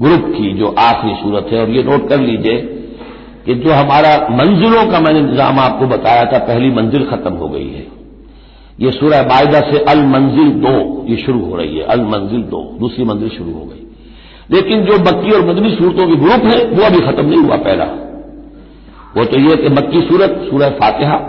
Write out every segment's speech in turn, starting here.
Group की जो आखिरी सूरत है, और ये नोट कर लीजिए कि जो हमारा मंजिलों का मैंने निज़ाम आपको बताया था, पहली मंजिल खत्म हो गई है। ये सूरह मायदा से अल मंजिल दो, ये शुरू हो रही है, अल मंजिल दो, दूसरी मंजिल शुरू हो गई। लेकिन जो मक्की और मदनी सूरतों की ग्रुप है, वो अभी खत्म नहीं हुआ पहला। वो तो ये कि मक्की सूरत, सूरह फातिहा,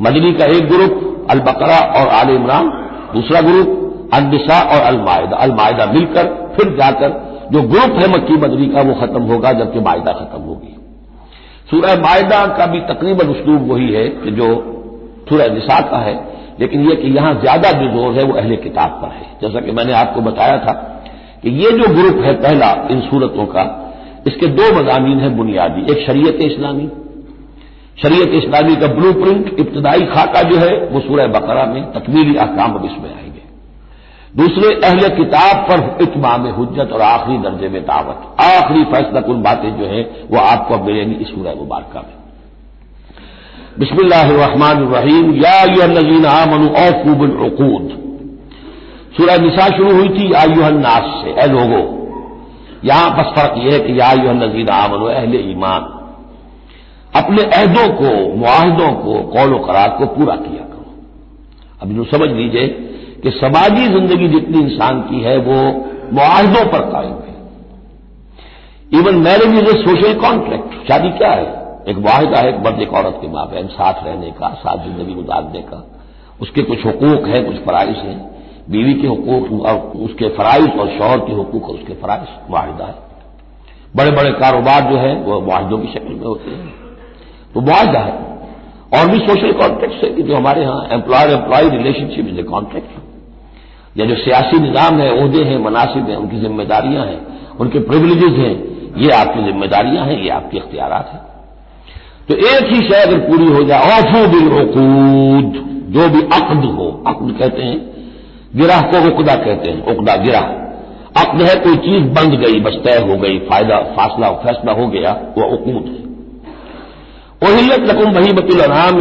मदनी का एक ग्रुप अल बकरा और आल इमरान दूसरा ग्रुप अनबिसा और अलमायदा। अलमायदा मिलकर, फिर जाकर जो ग्रुप है मक्की मदनी का, वो खत्म होगा जबकि मायदा खत्म होगी। सूरह मायदा का भी तकरीबन उसलूब वही है कि जो सूरह निसा का है, लेकिन यह कि यहाँ ज़्यादा जो ज़ोर है, वो अहले किताब पर है। जैसा कि मैंने आपको बताया था कि ये जो ग्रुप है पहला इन सूरतों का, इसके दो मजामी है बुनियादी। एक शरीयत इस्लामी। शरीयत इस्लामी का ब्लू प्रिंट इब्तदाई खाका जो है, वो सूरह बकरा में, तकमीली अहकाम अब इसमें आएँगे। दूसरे, अहल किताब पर इतमाम हजत और आखिरी दर्जे में दावत। आखिरी फैसला कुल बातें जो है, वो आपको मिलेंगी इस सूरह मुबारक में। बिस्मिल्लाहमानीम या नजीन आमनु औफूबुलकूद सूरह निशा शुरू हुई थी यायुहन नास से। ए लोगो, यहाँ बस फ़र्क यह है कि यायुहन नजीन आमनु, अहले ईमान। अपने अहदों को, मुआहदों को, कौल करार को पूरा किया करो। अब इन्हों समझ लीजिए कि समाजी ज़िंदगी जितनी इंसान की है, वो मुआहदों पर कायम है। Even marriage is a social contract शादी क्या है? एक वाहिदा है, एक मर्द, एक औरत के माँ बहन, साथ रहने का, साथ ज़िंदगी गुजारने का। उसके कुछ हकूक हैं, कुछ फराइज हैं। बीवी के हकूक और उसके फराइज और शौहर के हकूक और उसके फराइज वाहिदा है। बड़े बड़े कारोबार जो है, वो वाहिदों की शक्ल में होते हैं। तो वाहिदा है। और भी सोशल कॉन्ट्रैक्ट है कि जो हमारे यहाँ employer employee relationship is a contract या जो सियासी निज़ाम है उहदे हैं, मनासिब हैं, उनकी जिम्मेदारियाँ हैं, उनके प्रिविलेजेस हैं, ये आपकी जिम्मेदारियाँ हैं, ये आपके इख्तियार हैं। तो एक ही शय अगर पूरी हो जाए, औफू बिल उकूद, जो भी अकद हो, अकद कहते हैं, गिराह को उकदा कहते हैं, उकदा, गिराह। अकद है, कोई चीज़ बंद गई, बस तय हो गई, फ़ायदा, फासला, फैसला हो गया, वह उकूद है। ओहियत लकुम वही बतुलराम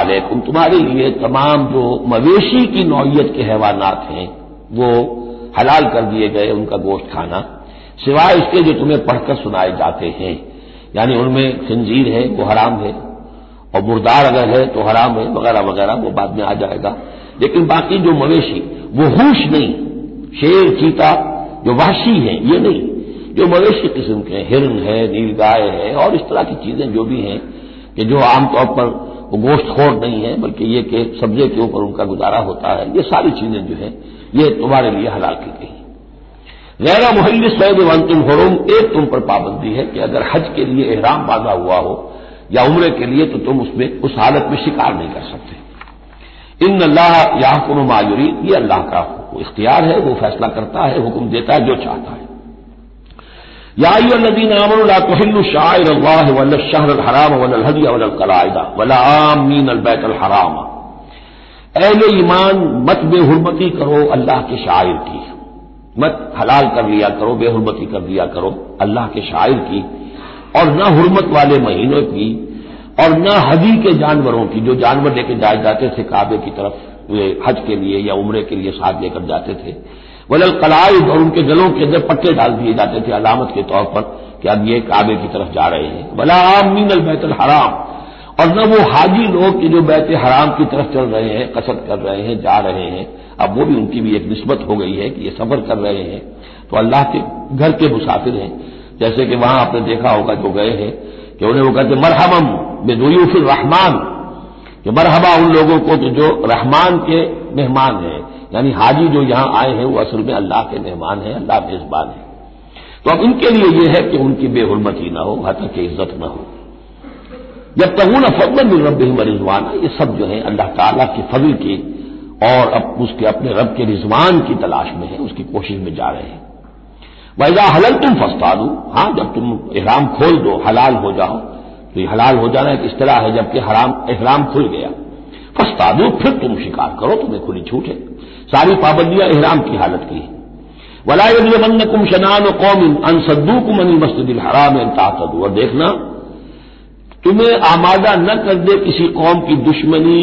अलैकुम। तुम्हारे लिए तमाम जो मवेशी की नौयत के हैवानात हैं, वो हलाल कर दिए गए उनका गोश्त खाना। सिवाय इसके जो तुम्हें पढ़कर सुनाए जाते हैं, यानी उनमें खंजीर है, वो हराम है, और मुर्दार अगर है तो हराम है, वगैरह वगैरह, वो बाद में आ जाएगा। लेकिन बाकी जो मवेशी, वो हुश नहीं, शेर चीता, जो वाशी है, ये नहीं। जो मवेशी किस्म के हिरन है नीलगाय है, और इस तरह की चीज़ें जो भी हैं कि जो आमतौर पर वो गोश्त खोर नहीं है, बल्कि ये कि सब्जे के ऊपर उनका गुजारा होता है, ये सारी चीज़ें जो है, ये तुम्हारे लिए हलाल की गई गैर मुहल्ल सैद वंतुम हरुम, एक तुम पर पाबंदी है कि अगर हज के लिए एहराम बांधा हुआ हो, या उम्र के लिए तो तुम उसमें उस हालत में शिकार नहीं कर सकते। इन अल्लाह याकुन मायूरी ये अल्लाह का इख्तियार है, वो फैसला करता है, हुक्म देता है, जो चाहता है। ईमान मत बेहरमती करो अल्लाह के शायर की मत हलाल कर लिया करो बेहरमती कर लिया करो अल्लाह के शायर की और न हरमत वाले महीनों की और न हदी के जानवरों की जो जानवर लेके जाए जाते थे काबे की तरफ़ वे हज के लिए या उम्र के लिए साथ लेकर जाते थे वलल कलाइद और उनके गलों के अंदर पट्टे डाल दिए जाते थे अलामत के तौर पर कि अब ये काबे की तरफ़ जा रहे हैं। वला आम मीन बैतल हराम। और न वो हाजी लोग कि जो बैत हराम की तरफ़ चल रहे हैं कसरत कर रहे हैं, जा रहे हैं। अब वो भी उनकी भी एक नस्बत हो गई है कि ये सफ़र कर रहे हैं। तो अल्लाह के घर के मुसाफिर हैं। जैसे कि वहाँ आपने देखा होगा जो गए हैं कि उन्हें वो कहते मरहमम बेदुयूफिर रहमान। कि मरहबा उन लोगों को जो रहमान के मेहमान हैं। यानी हाजी जो यहाँ आए हैं, वो असल में अल्लाह के मेहमान हैं, अल्लाह मेजबान है। तो अब इनके लिए यह है कि उनकी बेहरमती ना हो हत की इज़्ज़त न हो। जब तक फजल रब रिजवाना ये सब जो है, अल्लाह ताला की फजल की और अब उसके अपने रब के रिजवान की तलाश में है, उसकी कोशिश में जा रहे हैं। वैजा हलल तुम फंसता दो हाँ जब तुम इहराम खोल दो, हलाल हो जाओ तो ये हलाल हो जाना एक इस तरह है, जबकि हराम, इहराम खुल गया। फंसता दो फिर तुम शिकार करो, तुम्हें खुली छूट। है सारी पाबंदियाँ इहराम की हालत की है। वलायमन कुम शनान कौम अनसद्दू कुम अनिल मस्जिद हराम ताकदू और देखना, तुम्हें आमादा न कर दे किसी कौम की दुश्मनी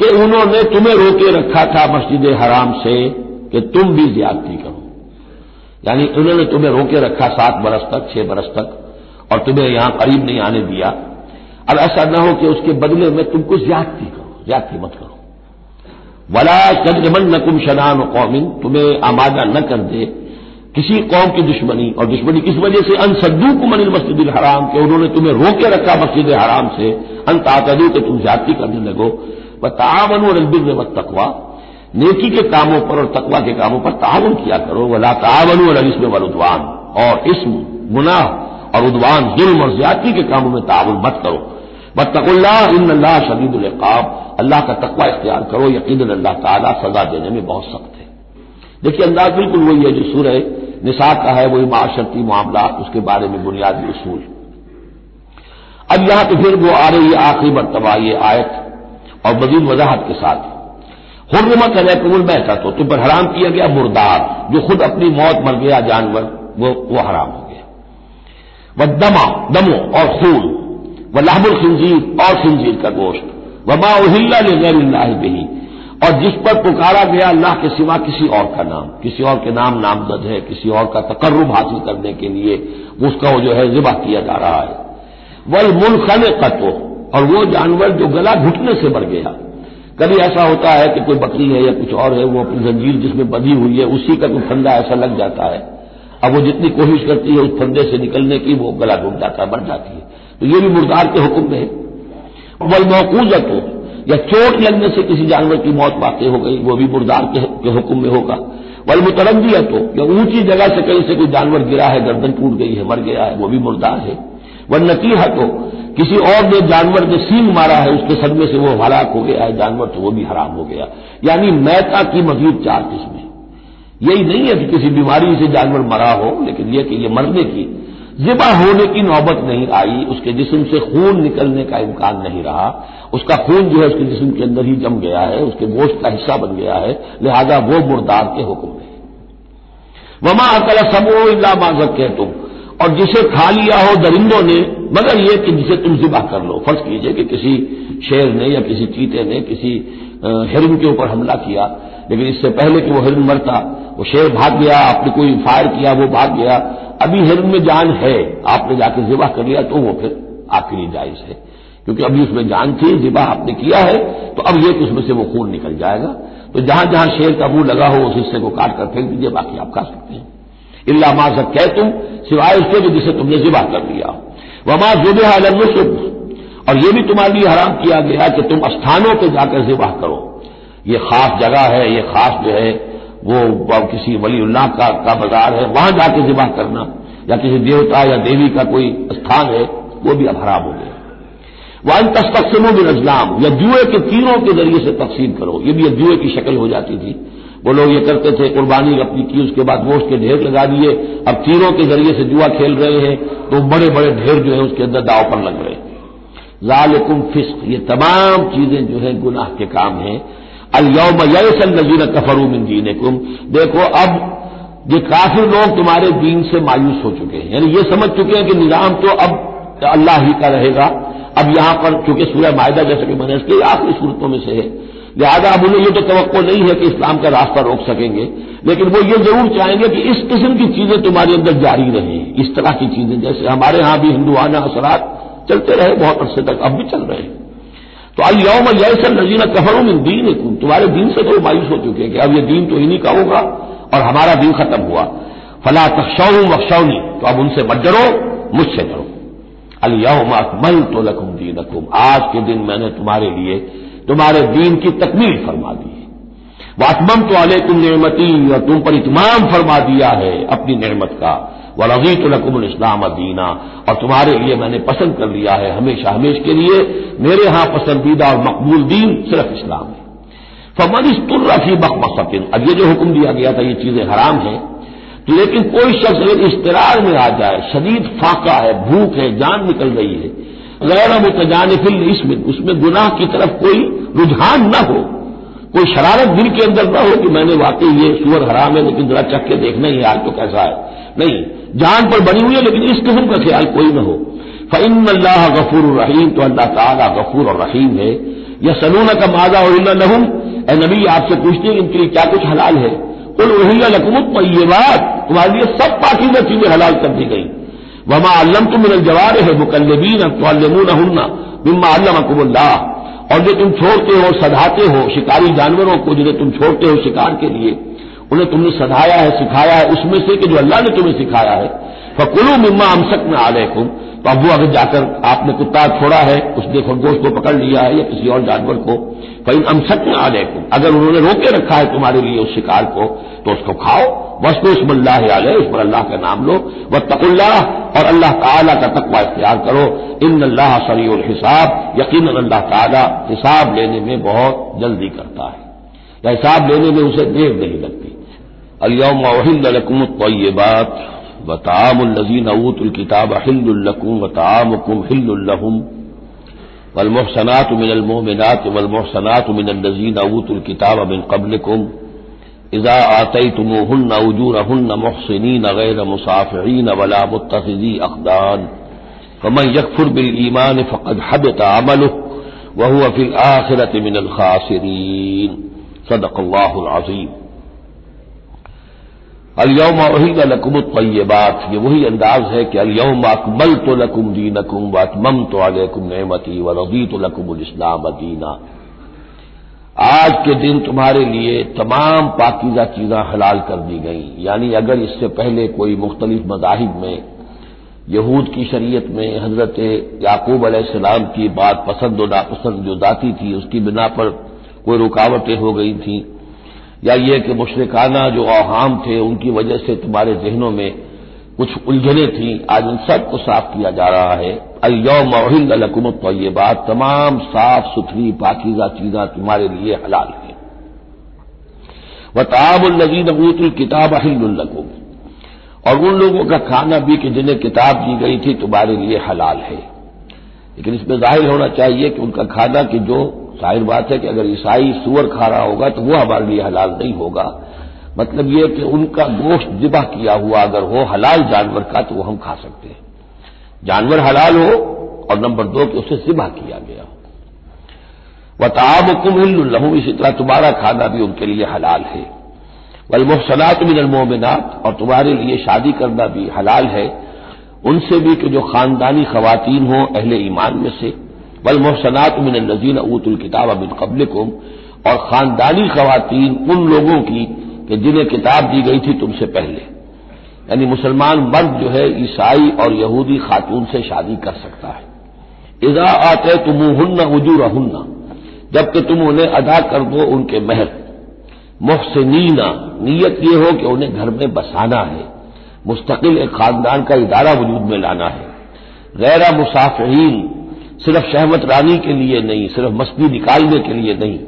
कि उन्होंने तुम्हें रोके रखा था मस्जिद हराम से कि तुम भी ज्यादती करो। यानी उन्होंने तुम्हें रोके रखा सात बरस तक, छह बरस तक, और तुम्हें यहाँ करीब नहीं आने दिया। अब ऐसा न हो कि उसके बदले में तुमको ज्यादती करो, ज्यादती मत करो। वला चंद्रमन नकुम शनान कौमिन, तुम्हें आमादा न कर दे किसी कौम की दुश्मनी, और दुश्मनी किस वजह से? अनसद्दू को मनिल मस्जिद हराम, के उन्होंने तुम्हें रोके रखा मस्जिद हराम से। अन ताकदू के तुम ज्यादती करने लगो। व तावन और अलबिर व तकवा, नेकी के कामों पर और तकवा के कामों पर तावन किया करो। वला तावन और इसमें वलुदवान और इसम, गुनाह और उदवान, जुल्म और ज्यादती के कामों में तावन मत करो। बतकुल्ला इन अल्लाह शदीदुल्काब अल्लाह का तकवा इख्तियार करो यकीन अल्लाह ताला सजा देने में बहुत सख्त है। देखिए, अंदाज बिल्कुल वही है जो सूर्य निसाब का है, वही माशरती मामला उसके बारे में बुनियादी उसूल। अब यहाँ तो फिर वो आ रही है आखिरी मरतबा, ये आयत और मजीद वजाहत के साथ। हुर्रमत अलैकुमुल बैठा तो तुम पर हराम किया गया मुर्दार, जो खुद अपनी मौत, मर गया जानवर, वो वो हराम हो गया। वह दमा दमो और खून व लाहमुल खंजीर और खंजीर का गोश्त। व मा उहिल्ला गैर बही। और जिस पर पुकारा गया अल्लाह के सिवा किसी और का नाम, किसी और के नाम नामजद है, किसी और का तकर्रब हासिल करने के लिए उसका वो जो है जिबा किया जा रहा है। वल मुलखन कतो और वो जानवर जो गला घुटने से मर गया। कभी ऐसा होता है कि कोई बकरी है या कुछ और है, वो अपनी जंजीर जिसमें बधी हुई है, उसी का कोई फंदा ऐसा लग जाता है। अब वो जितनी कोशिश करती है उस फंदे से निकलने की, वो गला घुट जाता है, मर जाती है। तो ये भी मुर्दार के हुक्म में है। वल मौकूजत हो या चोट लगने से किसी जानवर की मौत वाकई हो गई वो भी मुर्दार के, हुक्म में होगा। वल मुतरंदियत हो या ऊँची जगह से कहीं से कोई जानवर गिरा है गर्दन टूट गई है मर गया है वो भी मुर्दार है। वह नतीहत हो किसी और ने जानवर ने सींग मारा है उसके सदमे से वो हलाक हो गया है जानवर तो वो भी हराम हो गया। यानी मैता की मजीद चार किस्में। यही नहीं है कि किसी बीमारी से जानवर मरा हो लेकिन यह कि यह मरने की जिबा होने की नौबत नहीं आई, उसके जिस्म से खून निकलने का इम्कान नहीं रहा। उसका खून जो है उसके जिस्म के अंदर ही जम गया है, उसके गोश्त का हिस्सा बन गया है, लिहाजा वो मुर्दार के हुक्म में वमा अकल सबो इल्ला माजक कह तुम और जिसे खा लिया हो दरिंदों ने, मगर यह कि जिसे तुम जिबा कर लो। फ़र्ज़ कीजिए कि किसी शेर ने या किसी चीते ने किसी हिरन के ऊपर हमला किया, लेकिन इससे पहले कि वो हिरन मरता, वो शेर भाग गया, आपने कोई फायर किया, वो भाग गया अभी हिरन में जान है, आपने जाकर जिबा कर लिया तो वो फिर आपके लिए जायज़ है। क्योंकि अभी उसमें जान थी जिबा आपने किया है तो अब यह उसमें से वो खून निकल जाएगा। तो जहाँ जहाँ शेर का मुँह लगा हो, उस हिस्से को काट कर फेंक दीजिए, बाकी आप खा सकते हैं। इल्ला माजा कह तुम सिवाय उसके भी जिसे तुमने जिबा कर लिया। वमा जुबे अलमुसुब और ये भी तुम्हारे लिए हराम किया गया कि तुम स्थानों पर जाकर जिबा करो। ये खास जगह है, ये खास जो है वो किसी वलीउल्लाह का, का बाज़ार है वहाँ जाकर जिबा करना या किसी देवता या देवी का कोई स्थान है वो भी अब हराम हो गया। वह इन तस्तकसमों में नजलाम या जुए के तीरों के ज़रिए से तकसीम करो। ये भी जुए की शक्ल हो जाती थी। वो लोग ये करते थे कुर्बानी अपनी की उसके बाद गोश्त के ढेर लगा दिए। अब तीरों के ज़रिए से जुआ खेल रहे हैं तो बड़े बड़े ढेर जो है उसके अंदर दाव पर लग रहे हैं। लालकुम फिस्क ये तमाम चीज़ें जो है गुनाह के काम हैं। अलयौम यसन नजीन कफरू मिन दीन कुम देखो, अब ये काफिर लोग तुम्हारे दीन से मायूस हो चुके हैं। यानी ये समझ चुके हैं कि निज़ाम तो अब अल्लाह ही का रहेगा। अब यहाँ पर चूँकि सूर्य मायदा जैसे कि मैंने इसके आखिरी सूरतों में से है। लिहाजा अब उन्हें यह तो तो नहीं है कि इस्लाम का रास्ता रोक सकेंगे। लेकिन वो ये ज़रूर चाहेंगे कि इस किस्म की चीज़ें तुम्हारे अंदर जारी रहें। इस तरह की चीज़ें, जैसे हमारे यहाँ भी हिंदुआना असरात चलते रहे बहुत अरसे तक, अब भी चल रहे हैं। तो अल यौम नजीना कफरों में दीन तुम्हारे दीन से तो मायूस हो चुके हैं कि अब ये दीन तो इन्हीं का होगा और हमारा दीन खत्म हुआ। फला तख्शौ बख्शौनी तो अब उनसे मत डरो, मुझसे डरो। अलयम अकमल तो लकुम दीनकुम। आज के दिन मैंने तुम्हारे लिए तुम्हारे दीन की तकमील फरमा दी है। वातमम तो अले तुम नमती और तुम पर इतमाम फरमा दिया है अपनी नमत का। व रज़ी तो लकुम इस्लाम दीना। और तुम्हारे लिए मैंने पसंद कर लिया है हमेशा हमेश के लिए। मेरे यहाँ पसंदीदा और मकबूल दीन सिर्फ़ इस्लाम है। फमन इस्तुर्रफी बकमसकिन अब ये जो हुक्म दिया गया था, ये चीज़ें हराम हैं। तो लेकिन कोई शख्स अगर इश्तरार में आ जाए, शदीद फाका है, भूख है, जान निकल रही है, गैर मुतजान फिल इसमें उसमें गुनाह की तरफ़ कोई रुझान न हो, कोई शरारत दिल के अंदर न हो कि मैंने वाकई ये सुअर हराम है, लेकिन जरा चख के देखना ही आज तो कैसा है। नहीं जान पर बनी हुई है, लेकिन इस किस्म का ख्याल कोई न हो। फ़ैन गफूर रहीम तो अल्लाह ताला गफूर और रहीम है। यह सलून का मादा और लहम ए नबी आपसे पूछते हैं इनके लिए क्या कुछ हलाल है? कुल वही लकुमत ये बात तुम्हारे लिए सब पाकिजा चीज़ें हलाल कर दी गई। वमा अल्लम तुम जवार है मुकल्लबीन तुमून हन्ना बिम्मा अल्लम अकुमल्ला और जो तुम छोड़ते हो, सधाते हो, शिकारी जानवरों को, जिन्हें तुम छोड़ते हो शिकार के लिए। उन्हें तुमने सधाया है, सिखाया है, उसमें से कि जो अल्लाह ने तुम्हें सिखाया है, फकुलू मिम्मा अमसक में आलयकुम तो अब वो अगर जाकर आपने कुत्ता छोड़ा है उसने खरगोश को पकड़ लिया है या किसी और जानवर को कहीं अमसक में आ आलयकुम अगर उन्होंने रोके रखा है तुम्हारे लिए उस शिकार को तो उसको खाओ बस तो वस्तु उसमल्लाह आलय उस पर अल्लाह का नाम लो व तकुल्ला और अल्लाह ताला का तकवा इख्तियार करो इन अल्लाह सरी हिसाब यकीन अल्लाह ताला हिसाब लेने में बहुत जल्दी करता है, या हिसाब लेने में उसे देर नहीं लगती। अलियम वहिलकुम तयबात व तामजीन अवूतुल किताब हिल्लकुम व तामकुम हिल्लुम वलमोहसनात मिनलमोमिनात वलमोहसनात मिनजीन अवूतुल किताब मिन कबलकुम इज़ा आतई तुमहन उजूर हन मोहसिन गैर मुसाफ़ीन वला मुतखी अखदान फमन यकफुर बिल ईमान फ़कद हबत अमल वह फिल आखिरत मिनल खासरीन सदक़ल्लाज़ीम अलयौम वहीद लकुम तय्यबात ये वही अंदाज है कि अलयौम अकमल तो लकुम दीनकुम व अतमम तो अलकुम नमती व रदी तो लकुम इस्लाम दीना आज के दिन तुम्हारे लिए तमाम पाकिजा चीज़ें हलाल कर दी गई यानी अगर इससे पहले कोई मुख्तलिफ़ मजाहिब में यहूद की शरीयत में हज़रत याकूब अलैहिस्सलाम की बात पसंद और नापसंद जो दाती थी उसकी बिना पर कोई रुकावटें हो गई थी या ये कि मुशरकाना जो अहाम थे, उनकी वजह से तुम्हारे जहनों में कुछ उलझने थी। आज उन सबको साफ़ किया जा रहा है। अयौम लकुमत तो ये बात तमाम साफ़ सुथरी पाकिजा चीजा तुम्हारे लिए हलाल है। व ताबुल्लजीन अबूतुल किताब अहिल्लकुम और उन लोगों का खाना भी कि जिन्हें किताब दी गई थी, तुम्हारे लिए हलाल है। लेकिन इसमें ज़ाहिर होना चाहिए कि उनका खाना की जो ज़ाहिर बात है कि अगर ईसाई सुअर खा रहा होगा तो वह हमारे लिए हलाल नहीं होगा। मतलब ये कि उनका गोश्त जिबा किया हुआ अगर हो, हलाल जानवर का तो वो हम खा सकते हैं। जानवर हलाल हो और नंबर दो कि उसे जिबा किया गया हो। व ताबकुम लहू इसी तरह तुम्हारा खाना भी उनके लिए हलाल है। वल मुहसनात मिनलमोमिनात और तुम्हारे लिए शादी करना भी हलाल है। उनसे भी कि जो खानदानी खवतिन हो, अहले ईमान में से। वल मोहसनात मिन नजीन ऊतुल किताब अबिन कबलकुम और खानदानी खवतिन उन लोगों की कि जिन्हें किताब दी गई थी तुमसे पहले यानी मुसलमान मर्द जो है ईसाई और यहूदी खातून से शादी कर सकता है इजा आते तुम हन्ना उजूर हन्ना जबकि तुम उन्हें अदा कर दो उनके महर मोहसिनीना नीयत यह हो कि उन्हें घर में बसाना है मुस्तकिल एक खानदान का इदारा वजूद में लाना है गैर मुसाफरीन सिर्फ़ शहमत रानी के लिए नहीं, सिर्फ़ मस्ती निकालने के लिए नहीं।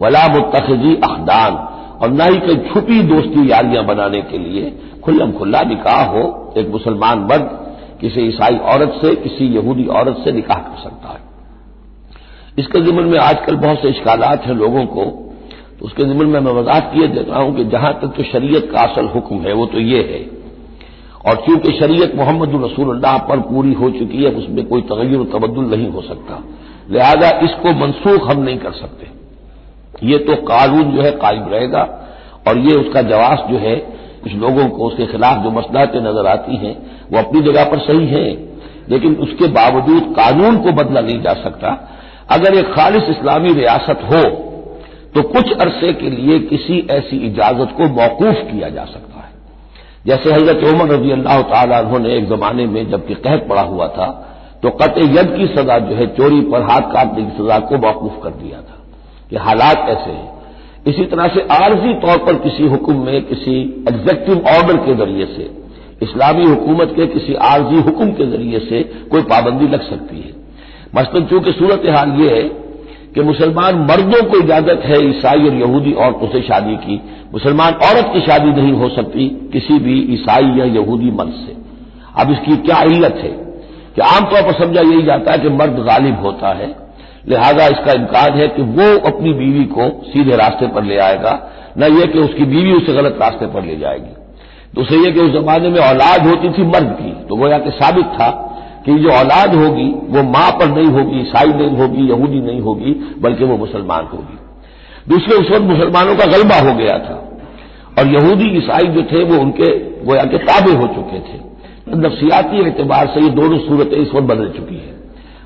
वला मुतखजी अखदान। और न ही कोई छुपी दोस्ती यारियाँ बनाने के लिए। खुल्लम खुल्ला निकाह हो, एक मुसलमान मर्द किसी ईसाई औरत से, किसी यहूदी औरत से निकाह कर सकता है। इसके जिम्मन में आजकल बहुत से इश्कालात हैं लोगों को। तो उसके जिम्मन में मैं वजाहत किए देता हूँ कि जहाँ तक तो शरीयत का असल हुक्म है, वो तो ये है। और चूँकि शरीयत मोहम्मद रसूल्लाह पर पूरी हो चुकी है, उसमें कोई तगैर तबदुल नहीं हो सकता। लिहाजा इसको मनसूख हम नहीं कर सकते। ये तो कानून जो है कायम रहेगा और ये उसका जवाब जो है, कुछ लोगों को उसके खिलाफ जो मसलाहतें नज़र आती हैं, वो अपनी जगह पर सही है, लेकिन उसके बावजूद कानून को बदला नहीं जा सकता। अगर एक खालिश इस्लामी रियासत हो तो कुछ अरसे के लिए किसी ऐसी इजाज़त को मौकूफ किया जा सकता है। जैसे हज़रत उमर रज़ी अल्लाह ने एक जमाने में जबकि कहत पड़ा हुआ था तो कत यद की सजा जो है चोरी पर हाथ काटने की सजा को मौकूफ कर दिया था कि हालात ऐसे हैं। इसी तरह से आर्जी तौर पर किसी हुक्म में, किसी एग्जेक्टिव ऑर्डर के ज़रिए से, इस्लामी हुकूमत के किसी आर्जी हुक्म के ज़रिए से कोई पाबंदी लग सकती है। मसलन चूँकि सूरत हाल यह है कि मुसलमान मर्दों को इजाज़त है, ईसाई और यहूदी औरतों से शादी की। मुसलमान औरत की शादी नहीं हो सकती, किसी भी ईसाई या यहूदी मर्द से। अब इसकी क्या इल्लत है? कि आमतौर पर समझा यही जाता है कि मर्द गालिब होता है। लिहाजा इसका इम्कान है कि वो अपनी बीवी को सीधे रास्ते पर ले आएगा, न यह कि उसकी बीवी उसे गलत रास्ते पर ले जाएगी। दूसरे यह कि उस जमाने में औलाद होती थी मर्द की तो गोया कि साबित था कि जो औलाद होगी, वो माँ पर नहीं होगी, ईसाई नहीं होगी, यहूदी नहीं होगी, बल्कि वो मुसलमान होगी। दूसरे उस वक्त मुसलमानों का गलबा हो गया था। और यहूदी, ईसाई जो थे, वो उनके गोया के ताबे हो चुके थे। नफसियाती एतबार से ये दोनों सूरतें इस वक्त बदल चुकी हैं।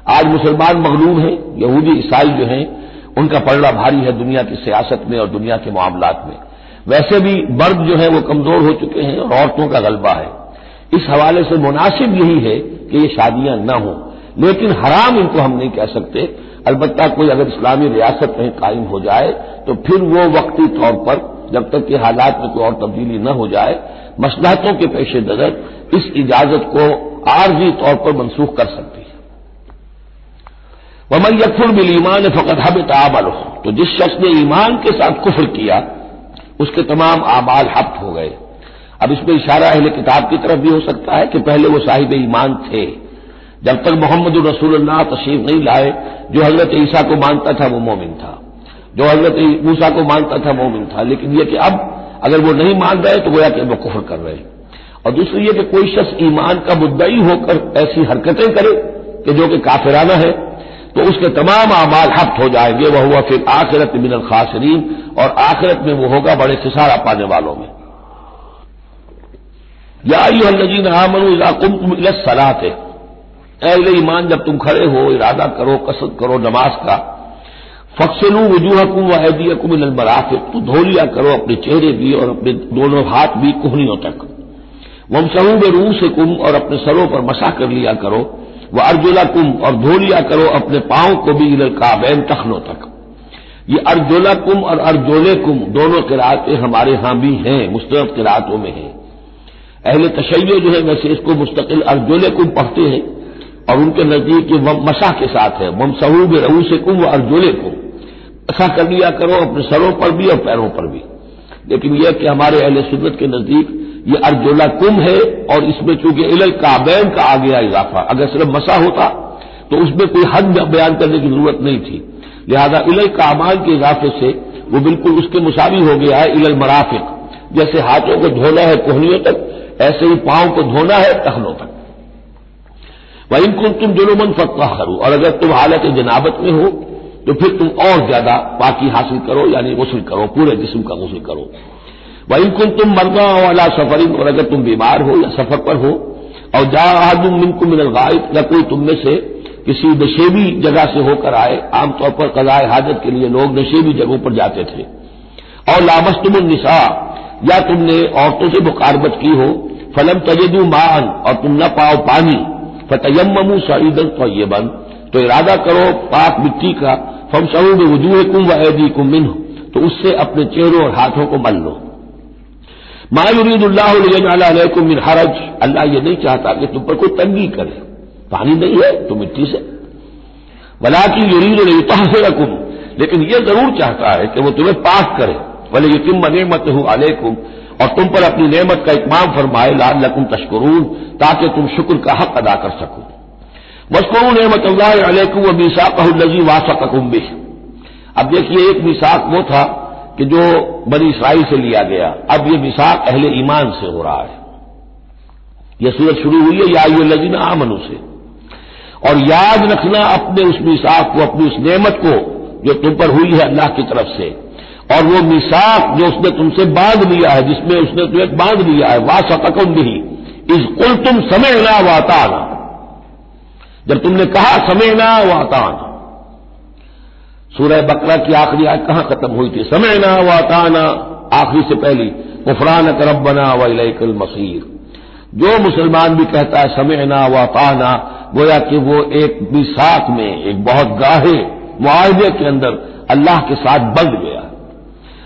आज मुसलमान मगलूब हैं, यहूदी, ईसाई जो हैं, उनका पलड़ा भारी है दुनिया की सियासत में और दुनिया के मामलात में। वैसे भी मर्द जो है, वो कमज़ोर हो चुके हैं और औरतों का गलबा है। इस हवाले से मुनासिब यही है कि ये शादियाँ न हों। लेकिन हराम इनको हम नहीं कह सकते। अलबत्ता कोई अगर इस्लामी रियासत कहीं कायम हो जाए तो फिर वो वक्ती तौर पर, जब तक कि हालात में कोई और तब्दीली न हो जाए, मसलाहतों के पेश नज़र इस इजाज़त को आर्जी तौर पर मनसूख कर सकती है। वमन यकफुर बिल ईमान फ़कत हब तामल तो जिस शख्स ने ईमान के साथ कुफर किया, उसके तमाम आमाल हफ्त हो गए। अब इसमें इशारा अहले किताब की तरफ़ भी हो सकता है कि पहले वो साहिब ईमान थे। जब तक मोहम्मद रसूलुल्लाह तशरीफ़ नहीं लाए, जो हज़रत ईसा को मानता था वो मोमिन था। जो हज़रत मूसा को मानता था मोमिन था। लेकिन यह कि अब अगर वो नहीं मान रहे तो गोया कि वो कुफर कर रहे और दूसरी ये कि कोई शख्स ईमान का मुद्दई होकर ऐसी हरकतें करे कि जो कि काफिराना है तो उसके तमाम अमाल हफ्त हो जाएँगे। वह हुआ फिर आखिरत मिनल खासरीन, और आखिरत में वो होगा बड़े खिसारा पाने वालों में। या नजीन आमनु इलाकुम तुम सलात। है अहले ईमान, जब तुम खड़े हो, इरादा करो कसरत करो नमाज़ का, फक्सलू वजूहकुम व ऐदियकुम मराफिक। तो धो लिया करो अपने चेहरे भी और अपने दोनों हाथ भी कोहनियों तक। वम सहूब रू से कुम और अपने सरों पर मसा कर लिया करो। वह अर्जुला कुम और धो लिया करो अपने पाँव को भी इधर काबैन तखनों तक। ये अर्जुला कुम और अर्जोले कुम दोनों किरातें हमारे यहाँ भी हैं, मुस्तरद किरातों में हैं। अहले तशैय जो है, वैसे इसको मुस्तकिल अर्जोले कुम पढ़ते हैं, और उनके नज़दीक ये मसा के साथ है। मम सहूब से कुम व अर्जोले कुम। ऐसा कर लिया करो अपने सरों पर भी और पैरों पर भी। लेकिन यह कि हमारे अहले सुन्नत के नज़दीक ये अर्जुला कुम है, और इसमें चूँकि इलल काबैन का आ गया इजाफा। अगर सिर्फ़ मसा होता तो उसमें कोई हद बयान करने की ज़रूरत नहीं थी। लिहाजा इलल कामान के इजाफे से वो बिल्कुल उसके मुसावी हो गया है इलल मराफिक। जैसे हाथों को धोना है कोहनियों तक ऐसे ही पाँव को धोना है टखनों तक। वह इनको तुम जुलूमन फतवा करो और अगर तुम हालत जनाबत में हो तो फिर तुम और ज़्यादा पाकि हासिल करो, यानी गुसल करो, पूरे जिस्म का गसल करो। वही कुल तुम मरना वाला सफरिन और अगर तुम बीमार हो या सफ़र पर हो, और जा आदम मिनकुम मिनल गायब या कोई तुम में से किसी नशेबी जगह से होकर आए, आमतौर पर कदाए हाजत के लिए लोग नशेबी जगहों पर जाते थे। और लामस्तुम निशा या तुमने औरतों से मुकारबत की हो, फलम तजदू मान और तुम न पाओ पानी। फतयमू सईदन तयबन तो इरादा करो पाक मिट्टी का फम सहूब वजूह कुम व कुम मिन तो उससे अपने चेहरों और हाथों को मल लो। मायूरीदुल्लाकुम मिन हरज। अल्लाह ये नहीं चाहता कि तुम पर कोई तंगी करे। पानी नहीं है तो मिट्टी से। वला की युरीद रकुम लेकिन यह ज़रूर चाहता है कि वो तुम्हें पाक करे। भले यतिम नेमत हूँ अलैकुम, और तुम पर अपनी नेमत का इतमाम फरमाए लाल लकुम तस्करून ताकि तुम शुक्र का हक अदा कर सको। मस्करू नेमत अलैकुम व मीसाकजी वासकुम भी अब देखिए, एक मिसाक वो था कि जो बनी इसराइल से लिया गया। अब यह मिसाक अहले ईमान से हो रहा है। यह सूरत शुरू हुई है, या लजीना आमनु से। और याद रखना अपने उस मिसाक को, अपनी उस नेमत को, जो तुम पर हुई है अल्लाह की तरफ़ से। और वो मिसाक जो उसने तुमसे बाँध लिया है, जिसमें उसने तुम्हें बाँध लिया है वाह सतकुम भी इस कुल तुम समय ना वाताना जब तुमने कहा समय ना वाताना सूरह बकरा की आखिरी आज कहाँ खत्म हुई थी? समय ना वाताना आखिरी से पहली गुफरान करबना वलकल मसीर। जो मुसलमान भी कहता है समयना व पाना गोया कि वो एक मिसाक में, एक बहुत गाहे मुआवजे के अंदर अल्लाह के साथ बंध गया